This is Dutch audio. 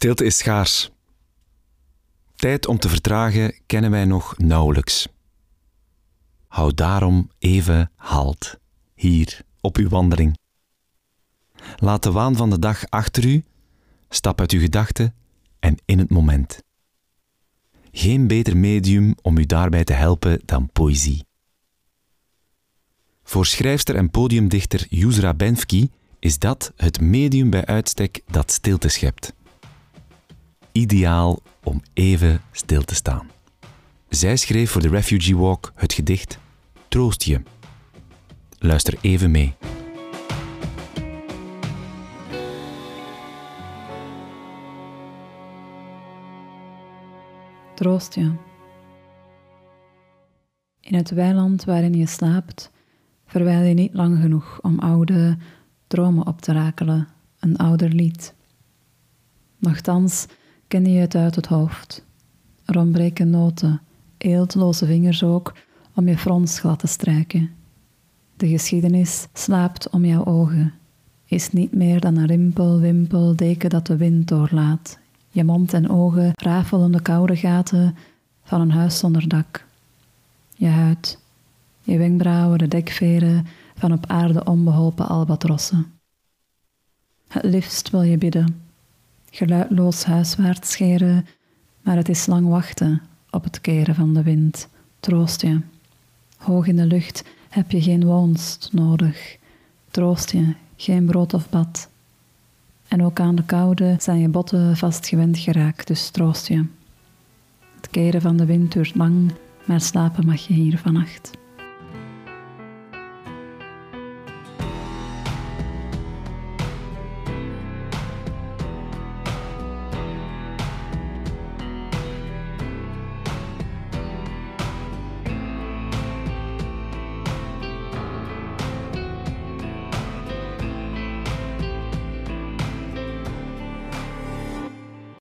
Stilte is schaars. Tijd om te vertragen kennen wij nog nauwelijks. Hou daarom even halt, hier op uw wandeling. Laat de waan van de dag achter u, stap uit uw gedachten en in het moment. Geen beter medium om u daarbij te helpen dan poëzie. Voor schrijfster en podiumdichter Yusra Benfki is dat het medium bij uitstek dat stilte schept. Ideaal om even stil te staan. Zij schreef voor de Refugee Walk het gedicht Troost je. Luister even mee. Troost je. In het weiland waarin je slaapt, verwijl je niet lang genoeg om oude dromen op te rakelen, een ouder lied. Nochtans ken je het uit het hoofd. Er ontbreken noten, eeltloze vingers ook, om je frons glad te strijken. De geschiedenis slaapt om jouw ogen, is niet meer dan een rimpel, wimpel, deken dat de wind doorlaat. Je mond en ogen rafelen de koude gaten van een huis zonder dak. Je huid, je wenkbrauwen de dekveren van op aarde onbeholpen albatrossen. Het liefst wil je bidden, geluidloos huiswaarts scheren, maar het is lang wachten op het keren van de wind. Troost je. Hoog in de lucht heb je geen woonst nodig. Troost je, geen brood of bad. En ook aan de koude zijn je botten vast gewend geraakt, dus troost je. Het keren van de wind duurt lang, maar slapen mag je hier vannacht.